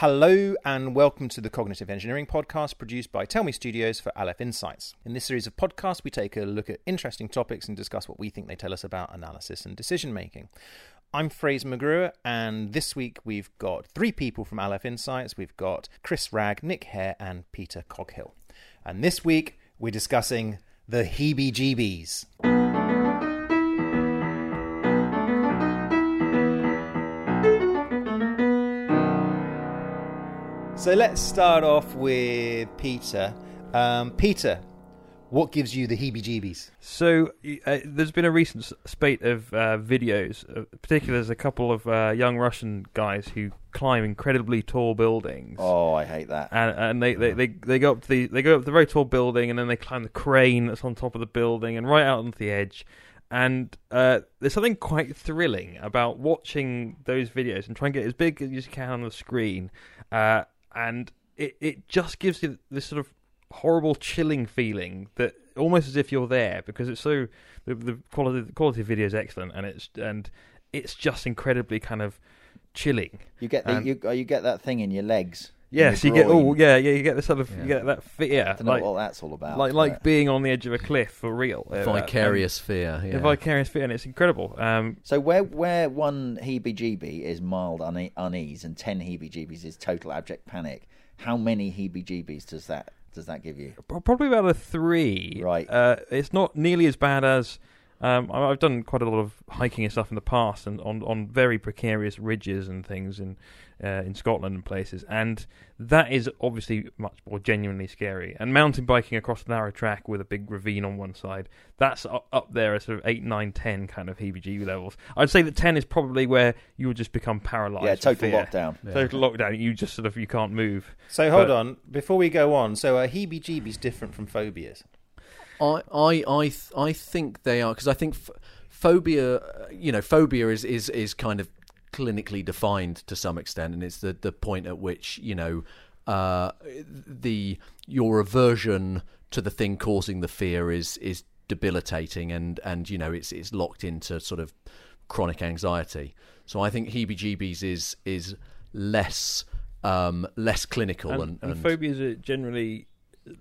Hello and welcome to the Cognitive Engineering Podcast produced by Tell Me Studios for Aleph Insights. In this series of podcasts, we take a look at interesting topics and discuss what we think they tell us about analysis and decision making. I'm Fraser McGruer, and this week we've got three people from Aleph Insights. We've got Chris Ragg, Nick Hare, and Peter Coghill. And this week we're discussing the heebie jeebies. So let's start off with Peter. Um, Peter, what gives you the heebie jeebies? So uh, there's been a recent spate of uh, videos. Uh, particularly, there's a couple of uh, young Russian guys who climb incredibly tall buildings. Oh, I hate that. And, and they, they, they, they go up to the they go up to the very tall building and then they climb the crane that's on top of the building and right out onto the edge. And uh, there's something quite thrilling about watching those videos and trying to get as big as you can on the screen. And it, it just gives you this sort of horrible chilling feeling that almost as if you're there because it's so the, the quality the quality of video is excellent and it's and it's just incredibly kind of chilling. You get the, Um, you uh, you get that thing in your legs. Yes, you get oh yeah yeah you get the sort of Yeah. you get that fear I don't know what that's all about. like like but- being on the edge of a cliff for real. Uh, Vicarious fear. um, Yeah. vicarious fear and it's incredible. Um, so where where one heebie-jeebie is mild une- unease and ten heebie-jeebies is total abject panic. How many heebie-jeebies does that does that give you? Pro- Probably about a three. Right. Uh, it's not nearly as bad as. Um, I- I've done quite a lot of hiking and stuff in the past, and on, on very precarious ridges and things in uh, in Scotland and places, and that is obviously much more genuinely scary. And mountain biking across a narrow track with a big ravine on one side, that's up, up there at sort of eight, nine, ten kind of heebie-jeebie levels. I'd say that ten is probably where you would just become paralysed. yeah, total fear. lockdown. Yeah. Total lockdown. You just sort of you can't move. So hold But- on, before we go on, so are heebie jeebies different from phobias? I I I th- I think they are because I think f- phobia, you know, phobia is is is kind of clinically defined to some extent, and it's the the point at which you know uh, the your aversion to the thing causing the fear is is debilitating, and and you know it's it's locked into sort of chronic anxiety. So I think heebie-jeebies is is less um, less clinical and, and, and and phobias are generally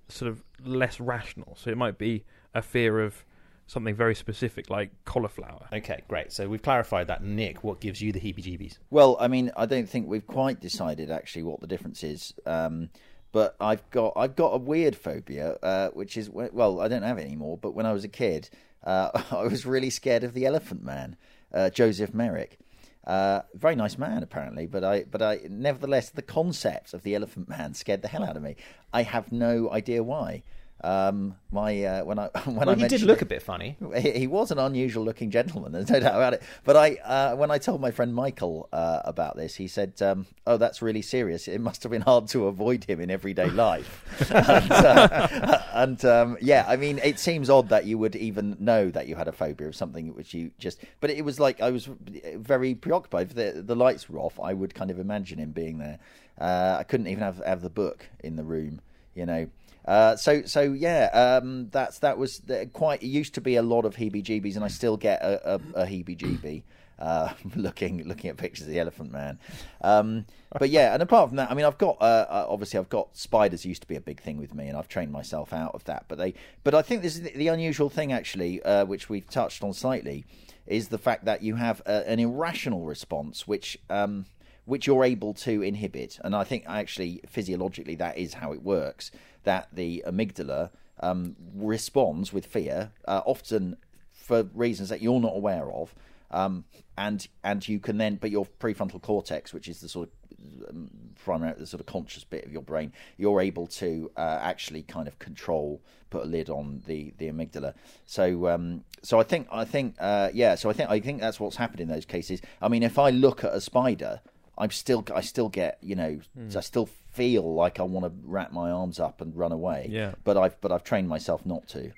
sort of less rational. So it might be a fear of something very specific, like cauliflower. Okay, great. So we've clarified that. Nick, what gives you the heebie jeebies? Well, I mean, I don't think we've quite decided actually what the difference is. Um, but I've got I've got a weird phobia, uh, which is well, I don't have it anymore. But when I was a kid, uh, I was really scared of the Elephant Man, uh, Joseph Merrick. Uh, very nice man, apparently, but I, but I, nevertheless, the concept of the Elephant Man scared the hell out of me. I have no idea why. Um, my uh, when I when well, I he did look it- a bit funny. he, he was an unusual looking gentleman. There's no doubt about it. But I, uh, when I told my friend Michael uh, about this, he said, um, "Oh, that's really serious. It must have been hard to avoid him in everyday life." and uh, and um, yeah, I mean, it seems odd that you would even know that you had a phobia of something which you just. But it was like I was very preoccupied. If the the lights were off, I would kind of imagine him being there. Uh, I couldn't even have have the book in the room, you know. Uh, so so yeah, um, that's that was quite. It used to be a lot of heebie-jeebies, and I still get a, a, a heebie-jeebie uh, looking looking at pictures of the Elephant Man. Um, but yeah, and apart from that, I mean, I've got uh, uh, obviously I've got spiders used to be a big thing with me, and I've trained myself out of that. But they, but I think this is the, unusual thing actually, uh, which we've touched on slightly, is the fact that you have uh, an irrational response, which. Um, which you're able to inhibit. And I think actually physiologically that is how it works. That the amygdala um, responds with fear, uh, often for reasons that you're not aware of. Um, and and you can then, but your prefrontal cortex, which is the sort of um, primary, the sort of conscious bit of your brain, you're able to uh, actually kind of control, put a lid on the the amygdala. So um, so I think I think uh, yeah, so I think I think that's what's happened in those cases. I mean, if I look at a spider, I'm still I still get you know I still feel like I want to wrap my arms up and run away. Yeah. But I've but I've trained myself not to.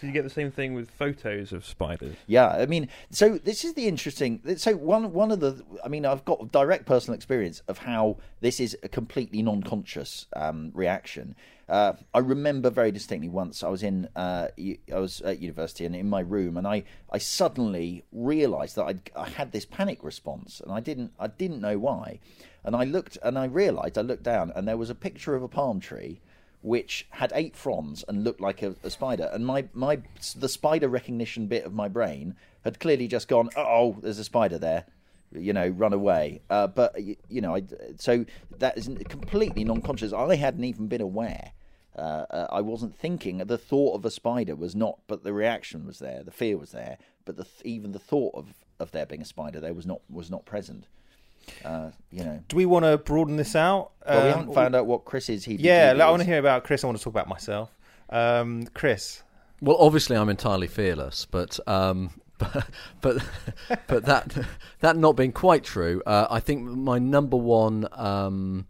Do you get the same thing with photos of spiders? Yeah, I mean, so this is the interesting. So one one of the, I mean, I've got direct personal experience of how this is a completely non-conscious um, reaction. Uh, I remember very distinctly once I was in, uh, I was at university and in my room, and I, I suddenly realised that I'd, I had this panic response, and I didn't, I didn't know why. And I looked and I realised I looked down and there was a picture of a palm tree which had eight fronds and looked like a, a spider. And my, my the spider recognition bit of my brain had clearly just gone, oh, there's a spider there. You know, run away. Uh, but you know, I, so that is completely non-conscious. I hadn't even been aware. Uh, uh, I wasn't thinking. The thought of a spider was not, but the reaction was there. The fear was there, but the, even the thought of, of there being a spider there was not was not present. Uh, you know, Do we want to broaden this out? well, we Um, haven't found out what Chris's he. Yeah, I want to hear about Chris. I want to talk about myself. Um, Chris, Well, obviously, I'm entirely fearless, but um, but but, but that that not being quite true, uh, I think my number one um,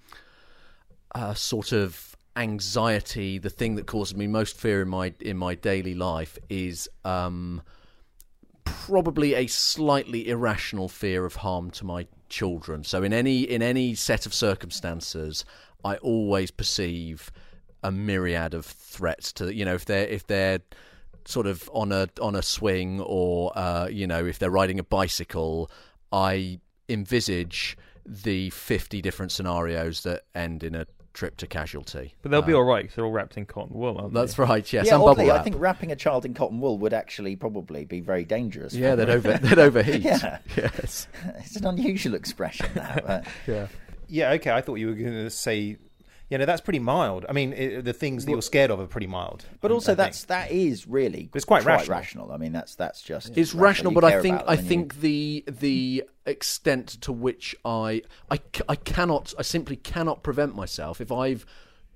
uh, sort of anxiety, the thing that causes me most fear in my in my daily life, is um, probably a slightly irrational fear of harm to my children. So in any in any set of circumstances, I always perceive a myriad of threats to you know if they're if they're sort of on a on a swing or uh, you know if they're riding a bicycle, I envisage the fifty different scenarios that end in a trip to casualty. But they'll be uh, all right all right 'cause they're all wrapped in cotton wool, aren't That's they? right. Yes, yeah, and bubble oddly, I think wrapping a child in cotton wool would actually probably be very dangerous. yeah, for they'd over they'd overheat. Yeah. Yes. it's an unusual expression. That, Yeah. yeah, okay. I thought you were going to say, you know, that's pretty mild. I mean, it, the things that you're scared of are pretty mild. But I- also, I that's think. that is really It's quite rational. I mean, that's that's just It's rational. rational, but I think I them and you- think the the extent to which I, I c- I cannot I simply cannot prevent myself if I've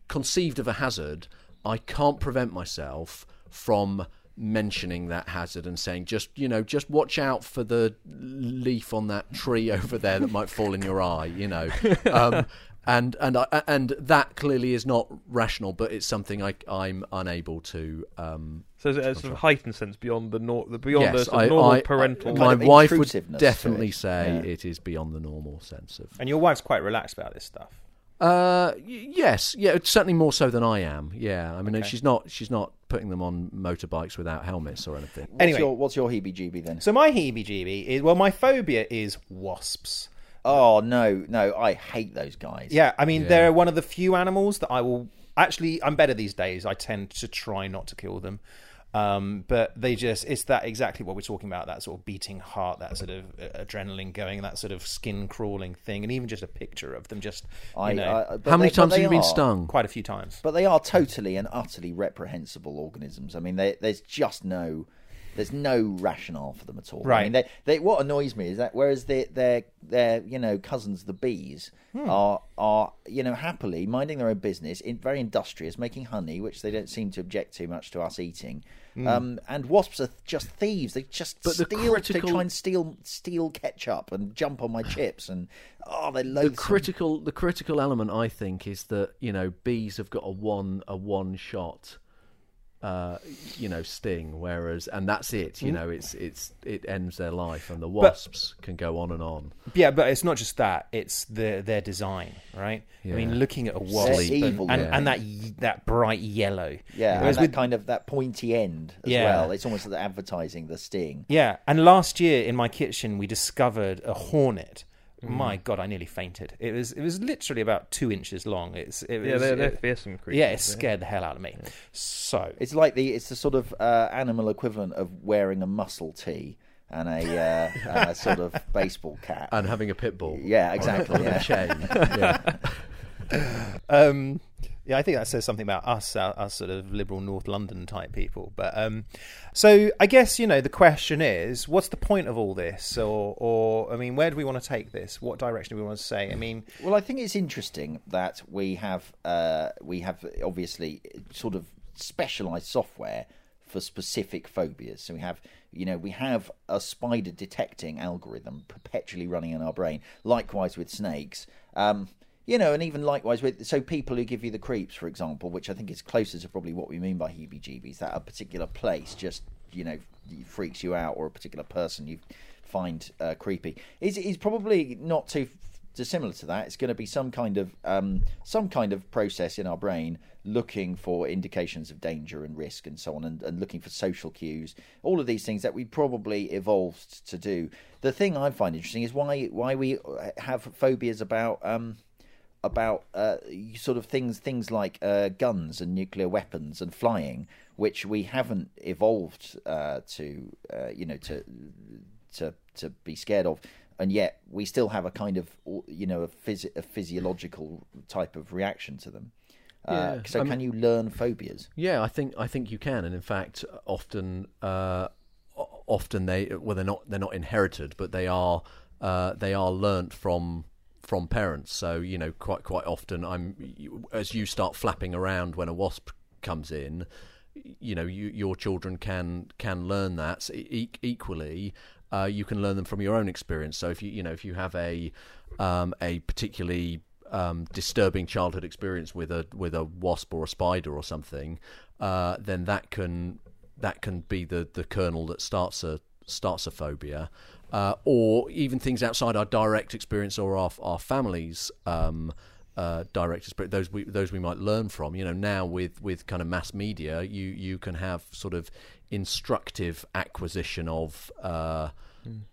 conceived of a hazard, I can't prevent myself from mentioning that hazard and saying just you know just watch out for the leaf on that tree over there that might fall in your eye you know um, and and I, and that clearly is not rational but it's something I I'm unable to um, So it's a sort of heightened sense beyond the nor- the beyond the sort of I, normal I, parental. my wife would definitely it. say Yeah. it is beyond the normal sense of. And your wife's quite relaxed about this stuff. Uh, y- yes, yeah, certainly more so than I am. Yeah, I mean, Okay. she's not she's not putting them on motorbikes without helmets or anything. What's Anyway. your, what's your heebie-jeebie then? So my heebie-jeebie is well, my phobia is wasps. Oh no, no, I hate those guys. Yeah, I mean Yeah. they're one of the few animals that I will actually. I'm better these days. I tend to try not to kill them, um, but they just it's that exactly what we're talking about. That sort of beating heart, that sort of uh, adrenaline going, that sort of skin crawling thing, and even just a picture of them. Just you I, know, I, but How many they- but times have they you been are- stung? quite a few times. But they are totally and utterly reprehensible organisms. I mean, they, there's just no, there's no rationale for them at all. Right. I mean, they, they, what annoys me is that whereas their their their you know cousins the bees are are you know happily minding their own business, in, very industrious, making honey, which they don't seem to object too much to us eating. Um, and wasps are just thieves. They just But the steal. critical- They try and steal steal ketchup and jump on my chips and oh, they The critical the critical element, I think, is that you know bees have got a one a one shot. Uh, you know, sting. Whereas, and that's it. You know, it's it's it ends their life, and the wasps can go on and on. Yeah, but it's not just that; it's the their design, right? I mean, looking at a wasp and, evil, and, yeah. and that that bright yellow. Yeah, Whereas and that with kind of that pointy end as Yeah. well. It's almost like advertising the sting. Yeah, and last year in my kitchen we discovered a hornet. Mm. My God, I nearly fainted. It was it was literally about two inches long. It's it yeah, was, they're, they're it- fearsome creatures. yeah, it yeah. scared the hell out of me. So It's like the it's the sort of uh, animal equivalent of wearing a muscle tee and a, uh, and a sort of baseball cap. And having a pit bull. yeah, exactly. On a Yeah. chain. Yeah. um, yeah, I think that says something about us, our, us sort of liberal North London type people. But um, so I guess you know the question is, what's the point of all this? Or, or I mean, where do we want to take this? What direction do we want to say? I mean, Well, I think it's interesting that we have uh, we have obviously sort of specialized software for specific phobias. So we have you know we have a spider detecting algorithm perpetually running in our brain. Likewise with snakes. Um, you know, and even likewise with so people who give you the creeps, for example, which I think is closer to probably what we mean by heebie-jeebies, that a particular place just you know freaks you out, or a particular person you find uh, creepy, is is probably not too dissimilar to that. It's going to be some kind of um, some kind of process in our brain looking for indications of danger and risk and so on, and, and looking for social cues. All of these things that we probably evolved to do. The thing I find interesting is why why we have phobias about. Um, about uh, sort of things things like uh, guns and nuclear weapons and flying, which we haven't evolved uh, to uh, you know to to to be scared of, and yet we still have a kind of you know a, phys- a physiological type of reaction to them. Uh, Yeah, so I can you learn phobias? Yeah, I think I think you can, and in fact, often uh, often they well they're not they're not inherited, but they are uh, they are learnt from from parents. So you know, quite quite often, I'm as you start flapping around when a wasp comes in, you know, you, your children can can learn that So e- equally. Uh, you can learn them from your own experience. So if you you know if you have a um, a particularly um, disturbing childhood experience with a with a wasp or a spider or something, uh, then that can that can be the, the kernel that starts a starts a phobia, uh, or even things outside our direct experience or our our families. Um, uh, direct experience, those we those we might learn from. You know, now with, with kind of mass media, you you can have sort of instructive acquisition of uh,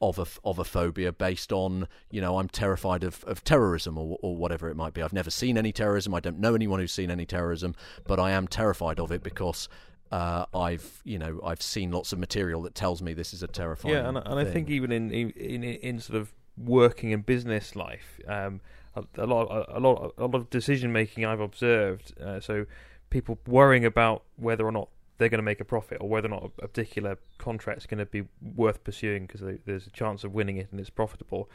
of a of a phobia based on you know I'm terrified of, of terrorism or or whatever it might be. I've never seen any terrorism. I don't know anyone who's seen any terrorism, but I am terrified of it because. Uh, I've you know I've seen lots of material that tells me this is a terrifying. Yeah, and, and I think even in, in in in sort of working and business life, um, a, a lot a lot a lot of decision making I've observed. Uh, so people worrying about whether or not they're going to make a profit or whether or not a, particular contract is going to be worth pursuing because there's a chance of winning it and it's profitable.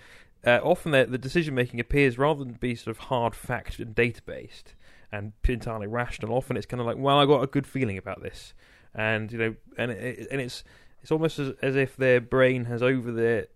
Uh, often the, the decision making appears rather than be sort of hard fact and data based and entirely rational. Often it's kind of like, well, I got a good feeling about this, and you know, and it, and it's it's almost as, as if their brain has over the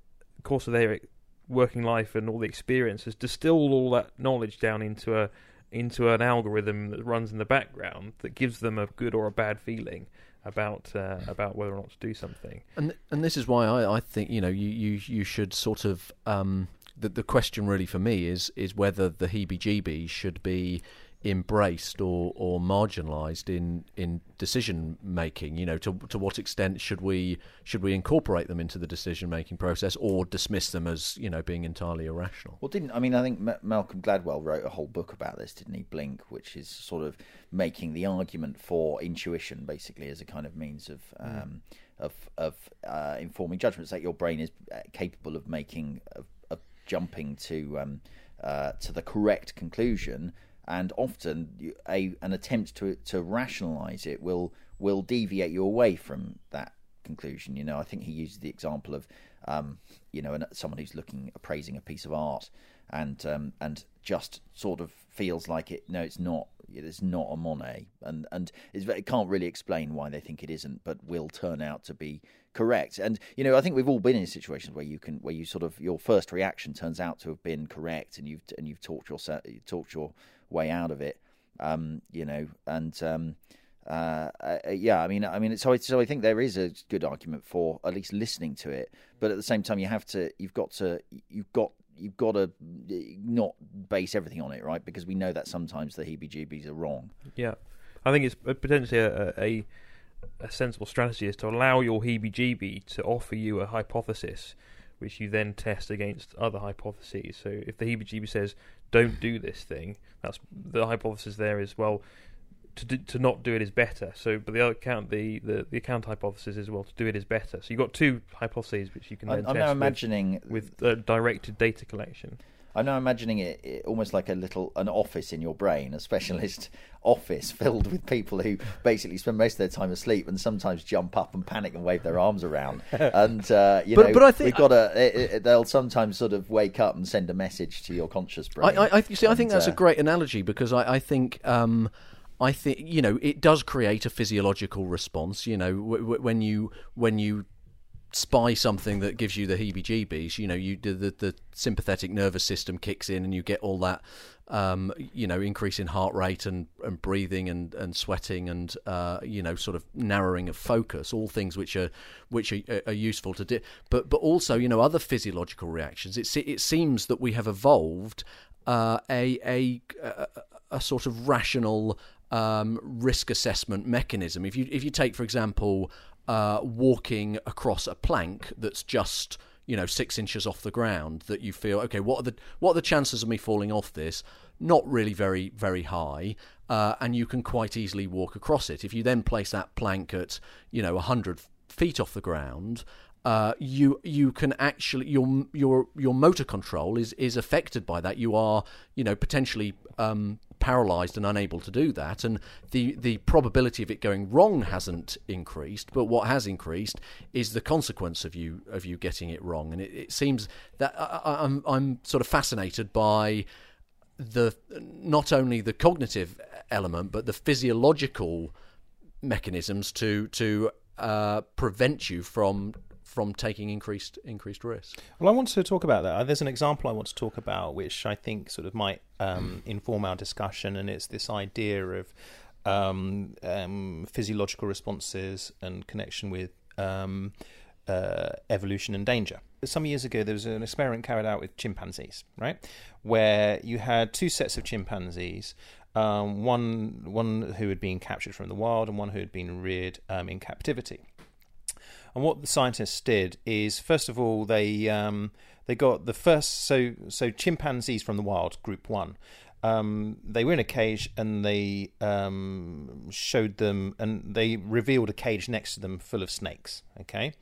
course of their working life and all the experience has distilled all that knowledge down into a into an algorithm that runs in the background that gives them a good or a bad feeling about uh, about whether or not to do something. And and this is why I, I think you know you, you, you should sort of um, the the question really for me is is whether the heebie-jeebies should be embraced or, or marginalised in, in decision making. You know, to to what extent should we should we incorporate them into the decision making process or dismiss them as you know being entirely irrational? Well, didn't I mean? I think Ma- Malcolm Gladwell wrote a whole book about this, didn't he? Blink, which is sort of making the argument for intuition, basically, as a kind of means of um, of of uh, informing judgments that your brain is uh, capable of making of, of jumping to um, uh, to the correct conclusion, and often a an attempt to to rationalise it will will deviate you away from that conclusion. You know, I think he uses the example of, um, you know, someone who's looking appraising a piece of art, and um, and just sort of feels like it. No, it's not. It's not a Monet, and and it can't really explain why they think it isn't, but will turn out to be correct. And you know, I think we've all been in situations where you can, where you sort of your first reaction turns out to have been correct, and you've and you've talked yourself, you talked your way out of it. Um, you know, and um, uh, uh, yeah, I mean, I mean, so I, so I think there is a good argument for at least listening to it, but at the same time, you have to, you've got to, you've got, you've got to not base everything on it, right? Because we know that sometimes the heebie-jeebies are wrong. Yeah, I think it's potentially a, a a sensible strategy is to allow your heebie-jeebie to offer you a hypothesis, which you then test against other hypotheses. So if the heebie-jeebie says don't do this thing, that's the hypothesis. There is well. To, do, to not do it is better. So, but the other account, the, the, the account hypothesis is well to do it is better. So you've got two hypotheses which you can then I'm, I'm test now with- imagining with, uh, directed data collection. I'm now imagining it, it almost like a little an office in your brain, a specialist office filled with people who basically spend most of their time asleep and sometimes jump up and panic and wave their arms around. And uh, you But- know, but I think- we've got a. They'll sometimes sort of wake up and send a message to your conscious brain. I, I, I you see. I think And, that's a uh, great analogy because I, I think. Um, I think you know it does create a physiological response. You know, w- w- when you when you spy something that gives you the heebie-jeebies, you know, you the, the the sympathetic nervous system kicks in and you get all that um, you know, increase in heart rate and, and breathing and, and sweating and uh, you know, sort of narrowing of focus, all things which are which are, are useful to do. But but also, you know, other physiological reactions. It it seems that we have evolved uh, a, a a a sort of rational um, risk assessment mechanism. If you if you take, for example, uh, walking across a plank that's just you know six inches off the ground, that you feel okay. What are the what are the chances of me falling off this? Not really very very high, uh, and you can quite easily walk across it. If you then place that plank at you know hundred feet off the ground. Uh, you you can actually your your your motor control is is affected by that. You are you know potentially um, paralyzed and unable to do that and the the probability of it going wrong hasn't increased but what has increased is the consequence of you of you getting it wrong and it, it seems that I, I'm I'm sort of fascinated by the not only the cognitive element but the physiological mechanisms to to uh, prevent you from from taking increased increased risk. Well, I want to talk about that. There's an example I want to talk about, which I think sort of might um, inform our discussion, and it's this idea of um, um, physiological responses and connection with um, uh, evolution and danger. Some years ago, there was an experiment carried out with chimpanzees, right, where you had two sets of chimpanzees. Um, one one who had been captured from the wild and one who had been reared um, in captivity. And what the scientists did is, first of all, they um, they got the first so so chimpanzees from the wild, group one. Um, they were in a cage and they um, showed them and they revealed a cage next to them full of snakes. Okay,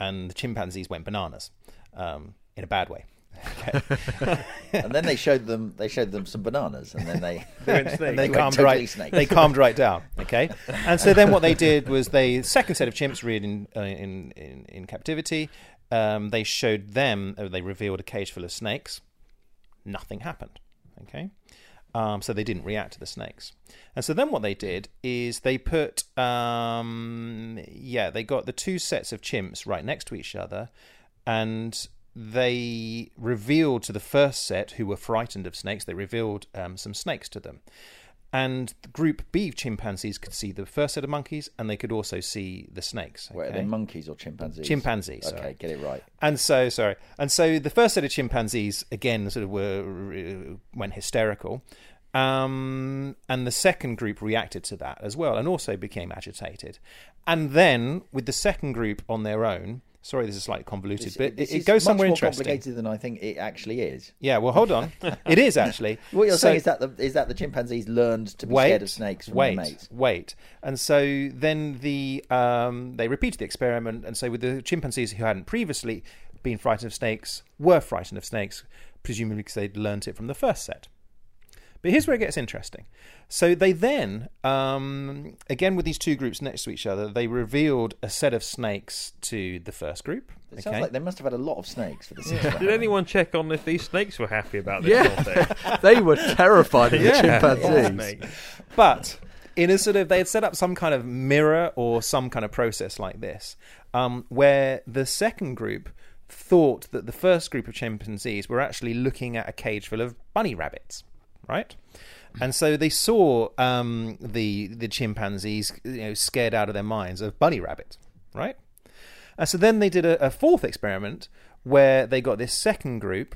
and the chimpanzees went bananas um, in a bad way. Okay. and then they showed them they showed them some bananas, and then they they, they calmed totally right. Snakes. They calmed right down. Okay, and so then what they did was they second set of chimps reared in uh, in, in, in captivity. Um, they showed them. Uh, they revealed a cage full of snakes. Nothing happened. Okay. Um, so they didn't react to the snakes. And so then what they did is they put, um, yeah, they got the two sets of chimps right next to each other, and they revealed to the first set who were frightened of snakes, they revealed um, some snakes to them. And group B chimpanzees could see the first set of monkeys, and they could also see the snakes. Okay? Wait, are they monkeys or chimpanzees? Chimpanzees. Okay, get it right. And so, sorry, and so the first set of chimpanzees again sort of were went hysterical, um, and the second group reacted to that as well, and also became agitated. And then with the second group on their own, Sorry, this is slightly convoluted, but it, it goes somewhere interesting. complicated than I think it actually is. Yeah, well, hold on. it is actually. what you're so, saying is that the is that the chimpanzees learned to be wait, scared of snakes from wait. Wait, and so then the um, they repeated the experiment, and so with the chimpanzees who hadn't previously been frightened of snakes were frightened of snakes, presumably because they'd learnt it from the first set. But here's where it gets interesting. So they then, um, again with these two groups next to each other, they revealed a set of snakes to the first group. It okay. sounds like they must have had a lot of snakes for this. Yeah. Did anyone check on if these snakes were happy about this? Yeah, they were terrified of the chimpanzees. But in a sort of, they had set up some kind of mirror or some kind of process like this, um, where the second group thought that the first group of chimpanzees were actually looking at a cage full of bunny rabbits right? And so they saw um, the the chimpanzees, you know, scared out of their minds of bunny rabbits, right? And so then they did a, a fourth experiment where they got this second group.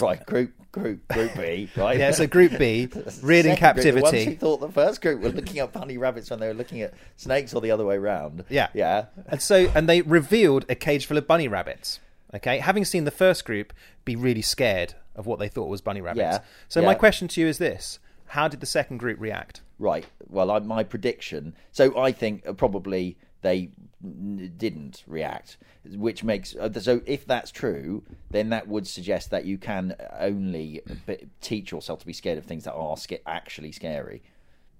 Right, group, group, group B, right? yeah, so group B, reared in captivity. Group, the ones who thought the first group were looking at bunny rabbits when they were looking at snakes, or the other way around. Yeah, yeah. And so, and they revealed a cage full of bunny rabbits. Okay, having seen the first group be really scared of what they thought was bunny rabbits. Yeah, so yeah. my question to you is this: How did the second group react? Right. Well, I, my prediction. So I think uh, probably they didn't react, which makes uh, so if that's true, then that would suggest that you can only teach yourself to be scared of things that are actually scary.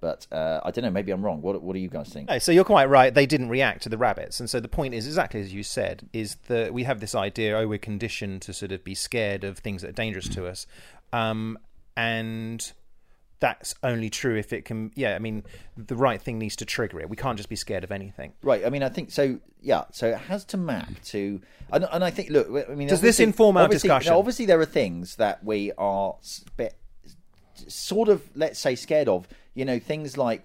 But uh, I don't know. Maybe I'm wrong. What What do you guys think? No, so you're quite right. They didn't react to the rabbits, and so the point is exactly as you said: is that we have this idea. Oh, we're conditioned to sort of be scared of things that are dangerous to us, um, and that's only true if it can. Yeah, I mean, the right thing needs to trigger it. We can't just be scared of anything. Right. I mean, I think so. Yeah. So it has to map to, and, and I think. Look, I mean, does this inform our discussion? obviously, there are things that we are bit, sort of let's say scared of you know things like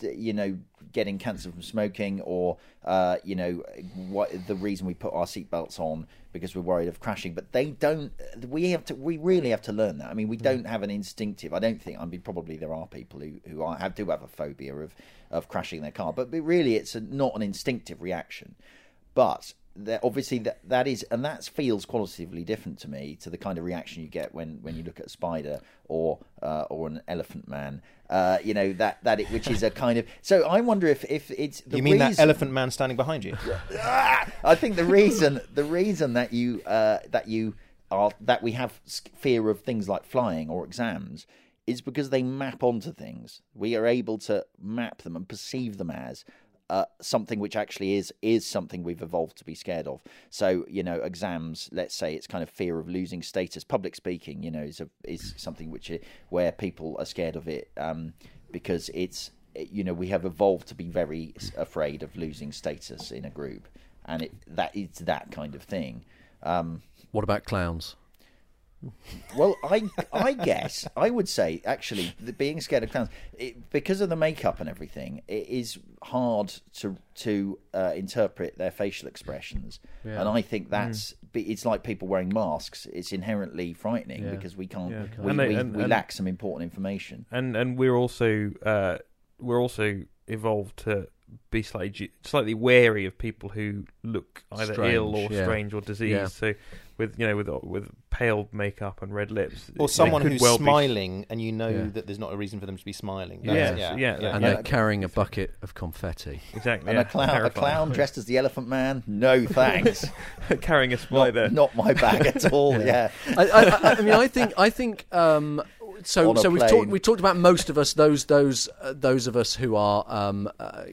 you know getting cancer from smoking or uh, you know what the reason we put our seatbelts on because we're worried of crashing. But they don't we have to we really have to learn that. I mean we don't have an instinctive i don't think i mean probably there are people who who are, have do have a phobia of of crashing their car. But, but really it's a, not an instinctive reaction. But that obviously that that is and that feels qualitatively different to me to the kind of reaction you get when when you look at a spider or uh, or an elephant man uh, you know that that it, which is a kind of so I wonder if if it's the you mean reason, that elephant man standing behind you? Ah! I think the reason the reason that you uh, that you are that we have fear of things like flying or exams is because they map onto things. We are able to map them and perceive them as uh, something which actually is is something we've evolved to be scared of. So you know, exams. Let's say it's kind of fear of losing status. Public speaking, you know, is a, is something which i- where people are scared of it um, because it's you know we have evolved to be very afraid of losing status in a group, and it that is that kind of thing. Um, What about clowns? Well, I I guess I would say actually the being scared of clowns it, because of the makeup and everything. It is hard to to uh, interpret their facial expressions, Yeah. and I think that's be- it's like people wearing masks. It's inherently frightening Yeah. because we can't Yeah. we, And they- we, and- we and- lack some important information. and and we're also uh, we're also evolved to be slightly slightly wary of people who look either ill or Strange, yeah. strange or diseased. Yeah. So with you know with with pale makeup and red lips, Or someone who's well be- smiling and you know Yeah. that there's not a reason for them to be smiling. Yes, That's- yeah, yeah. And Yeah. they're carrying a bucket of confetti. exactly And yeah, a clown, a clown dressed as the Elephant Man? No, thanks. carrying a spider. not, not my bag at all. yeah. I, I, I mean, I think, I think. Um, so, so we've talked. We talked about most of us. Those, those, uh, those of us who are, um, uh,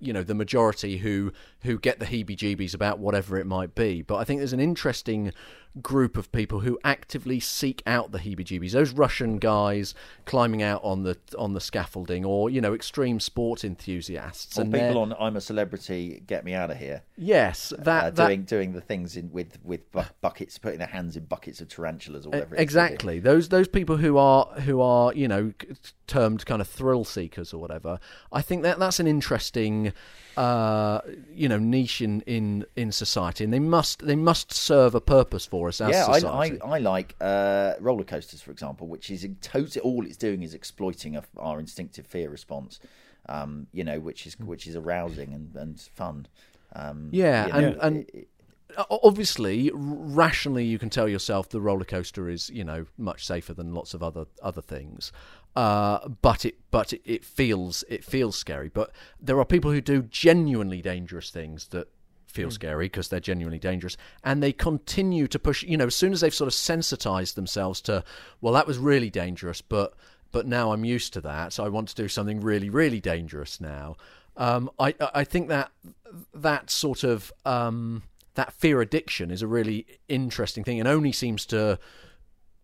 you know, the majority who who get the heebie-jeebies about whatever it might be. But I think there's an interesting group of people who actively seek out the heebie-jeebies. Those Russian guys climbing out on the on the scaffolding, or you know, extreme sports enthusiasts, Or and people on I'm a Celebrity, Get Me Out of Here. yes, that, uh, that doing doing the things in with with bu- buckets, putting their hands in buckets of tarantulas or whatever. it is they do. Exactly. Those those people who are who are you know termed kind of thrill seekers or whatever. I think that that's an interesting uh, you know niche in, in, in society, and they must they must serve a purpose for us as Yeah, I, society. I, I like uh, roller coasters, for example, which is in total all it's doing is exploiting a, our instinctive fear response. Um, you know, which is which is arousing and, and fun. Um, Yeah, you and- know, and- it- it- Obviously, rationally, you can tell yourself the roller coaster is you know much safer than lots of other other things. Uh, but it but it, it feels it feels scary. But there are people who do genuinely dangerous things that feel scary because they're genuinely dangerous, and they continue to push. You know, as soon as they've sort of sensitized themselves to, well, that was really dangerous, but but now I'm used to that, so I want to do something really really dangerous now. Um, I I I think that that sort of um, that fear addiction is a really interesting thing, and only seems to,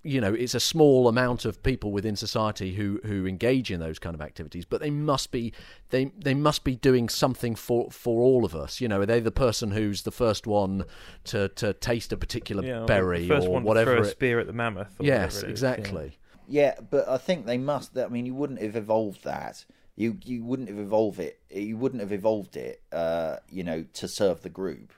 you know, it's a small amount of people within society who who engage in those kind of activities, but they must be they they must be doing something for for all of us. You know, are they the person who's the first one to to taste a particular Yeah, or berry the first or one whatever? to throw a it- spear at the mammoth. Or yes, whatever it is, exactly. Yeah, but I think they must. I mean, you wouldn't have evolved that. You you wouldn't have evolved it. You wouldn't have evolved it. Uh, you know, to serve the group.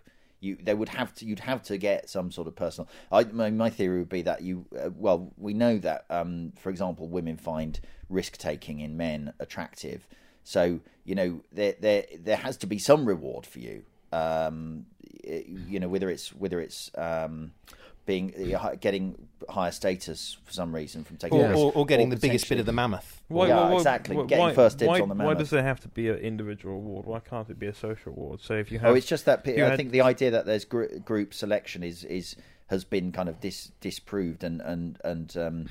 You they would have to. You'd have to get some sort of personal. I my, my theory would be that you. Uh, well, we know that. Um, for example, women find risk taking in men attractive. So you know there there there has to be some reward for you. Um, you know whether it's whether it's um, being getting higher status for some reason from taking Or, or, or getting the biggest bit of the mammoth. Why, Yeah, why- why- exactly. why- Getting first dibs why- on the mammoth. Why does there have to be an individual award? Why can't it be a social award? So if you have, Oh, it's just that I had- think the idea that there's gr- group selection is is has been kind of dis- disproved and and and um,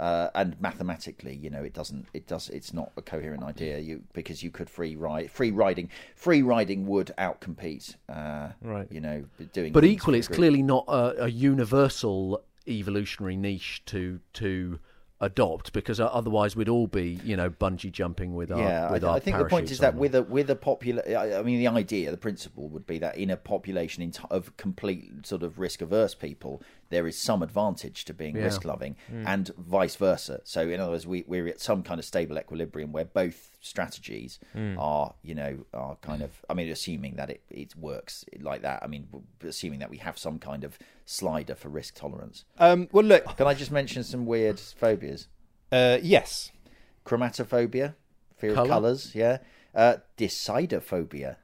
uh, and mathematically, you know, it doesn't it does it's not a coherent idea. You because you could free ride free riding free riding would outcompete. Uh, Right. You know, doing. But equally, it's clearly not a, a universal evolutionary niche to to adopt because otherwise we'd all be you know bungee jumping with our yeah, with I, our I think the point is that with a with a popular, I I mean, the idea, the principle would be that in a population in t- of complete sort of risk averse people, there is some advantage to being Yeah. risk loving, and vice versa. So, in other words, we, we're at some kind of stable equilibrium where both strategies are, you know, are kind of. I mean, assuming that it, it works like that. I mean, assuming that we have some kind of slider for risk tolerance. Um, well, look, Can I just mention some weird phobias? uh, yes, Chromatophobia, fear Colour? of colours, yeah. Uh, decidophobia,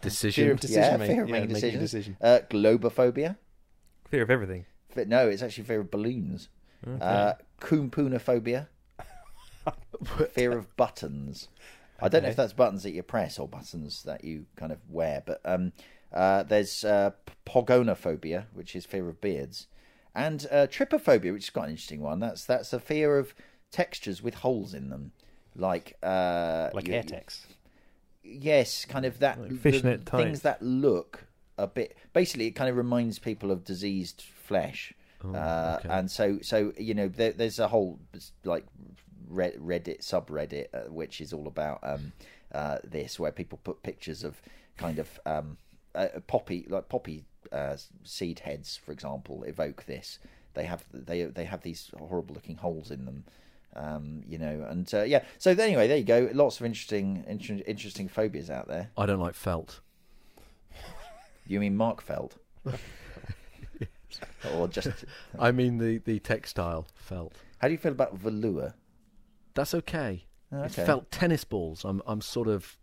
Decision. Fear of decision yeah, making. fear of Yeah, making decisions. decision. Uh, globophobia, Fear of everything. But no, it's actually fear of balloons. Uh, Koumpounophobia, fear of buttons. I don't know if that's buttons that you press or buttons that you kind of wear, but um, uh, there's uh, pogonophobia, which is fear of beards, and uh, trypophobia, which is quite an interesting one. That's that's a fear of textures with holes in them, like uh, like you- Aertex. Yes, kind of that the fishnet things that look a bit. Basically, it kind of reminds people of diseased flesh, uh, okay. and so so you know there, there's a whole like Reddit subreddit uh, which is all about um, uh, this, where people put pictures of kind of um, uh, poppy like poppy uh, seed heads, for example, evoke this. They have they they have these horrible looking holes in them. Um, you know, and uh, yeah. So anyway, there you go. Lots of interesting, inter- interesting phobias out there. I don't like felt. You mean Mark Felt, or just? I mean the the textile felt. How do you feel about velour? That's okay. Oh, It's okay. felt tennis balls. I'm I'm sort of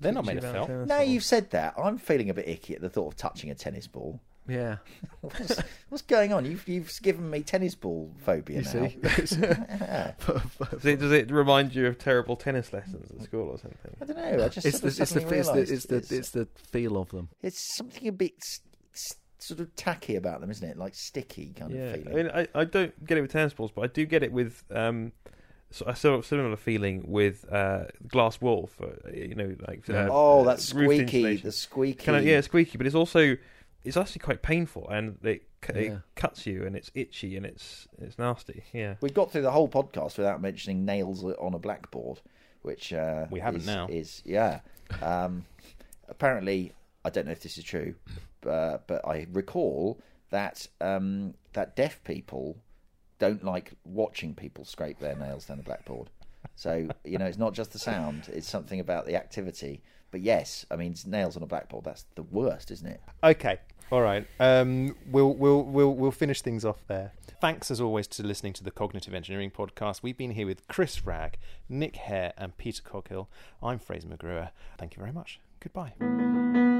They're not made of felt. Now you've said that, I'm feeling a bit icky at the thought of touching a tennis ball. yeah. What's, what's going on? You've you've given me tennis ball phobia You now. see, Yeah. Does it, does it remind you of terrible tennis lessons at school or something? I don't know. I just it's sort the of it's the, suddenly it's the realised it's the it's the feel of them. it's something a bit s- s- sort of tacky about them, isn't it? Like sticky kind Yeah, of I feeling. mean, I, I don't get it with tennis balls, but I do get it with um, so a sort of similar feeling with uh, glass wool for you know like uh, oh, that's squeaky. The squeaky. kind of yeah, squeaky, but it's also it's actually quite painful and it, it Yeah. cuts you and it's itchy and it's it's nasty. Yeah, We got through the whole podcast without mentioning nails on a blackboard, which uh, We haven't is, now. Is yeah. Um, apparently, I don't know if this is true, uh, but I recall that um, that deaf people don't like watching people scrape their nails down the blackboard. So you know, it's not just the sound; it's something about the activity. But yes, I mean, nails on a blackboard—that's the worst, isn't it? Okay, all right. Um, we'll we'll we'll we'll finish things off there. Thanks as always to listening to the Cognitive Engineering Podcast. We've been here with Chris Ragg, Nick Hare, and Peter Coghill. I'm Fraser McGruer. Thank you very much. Goodbye.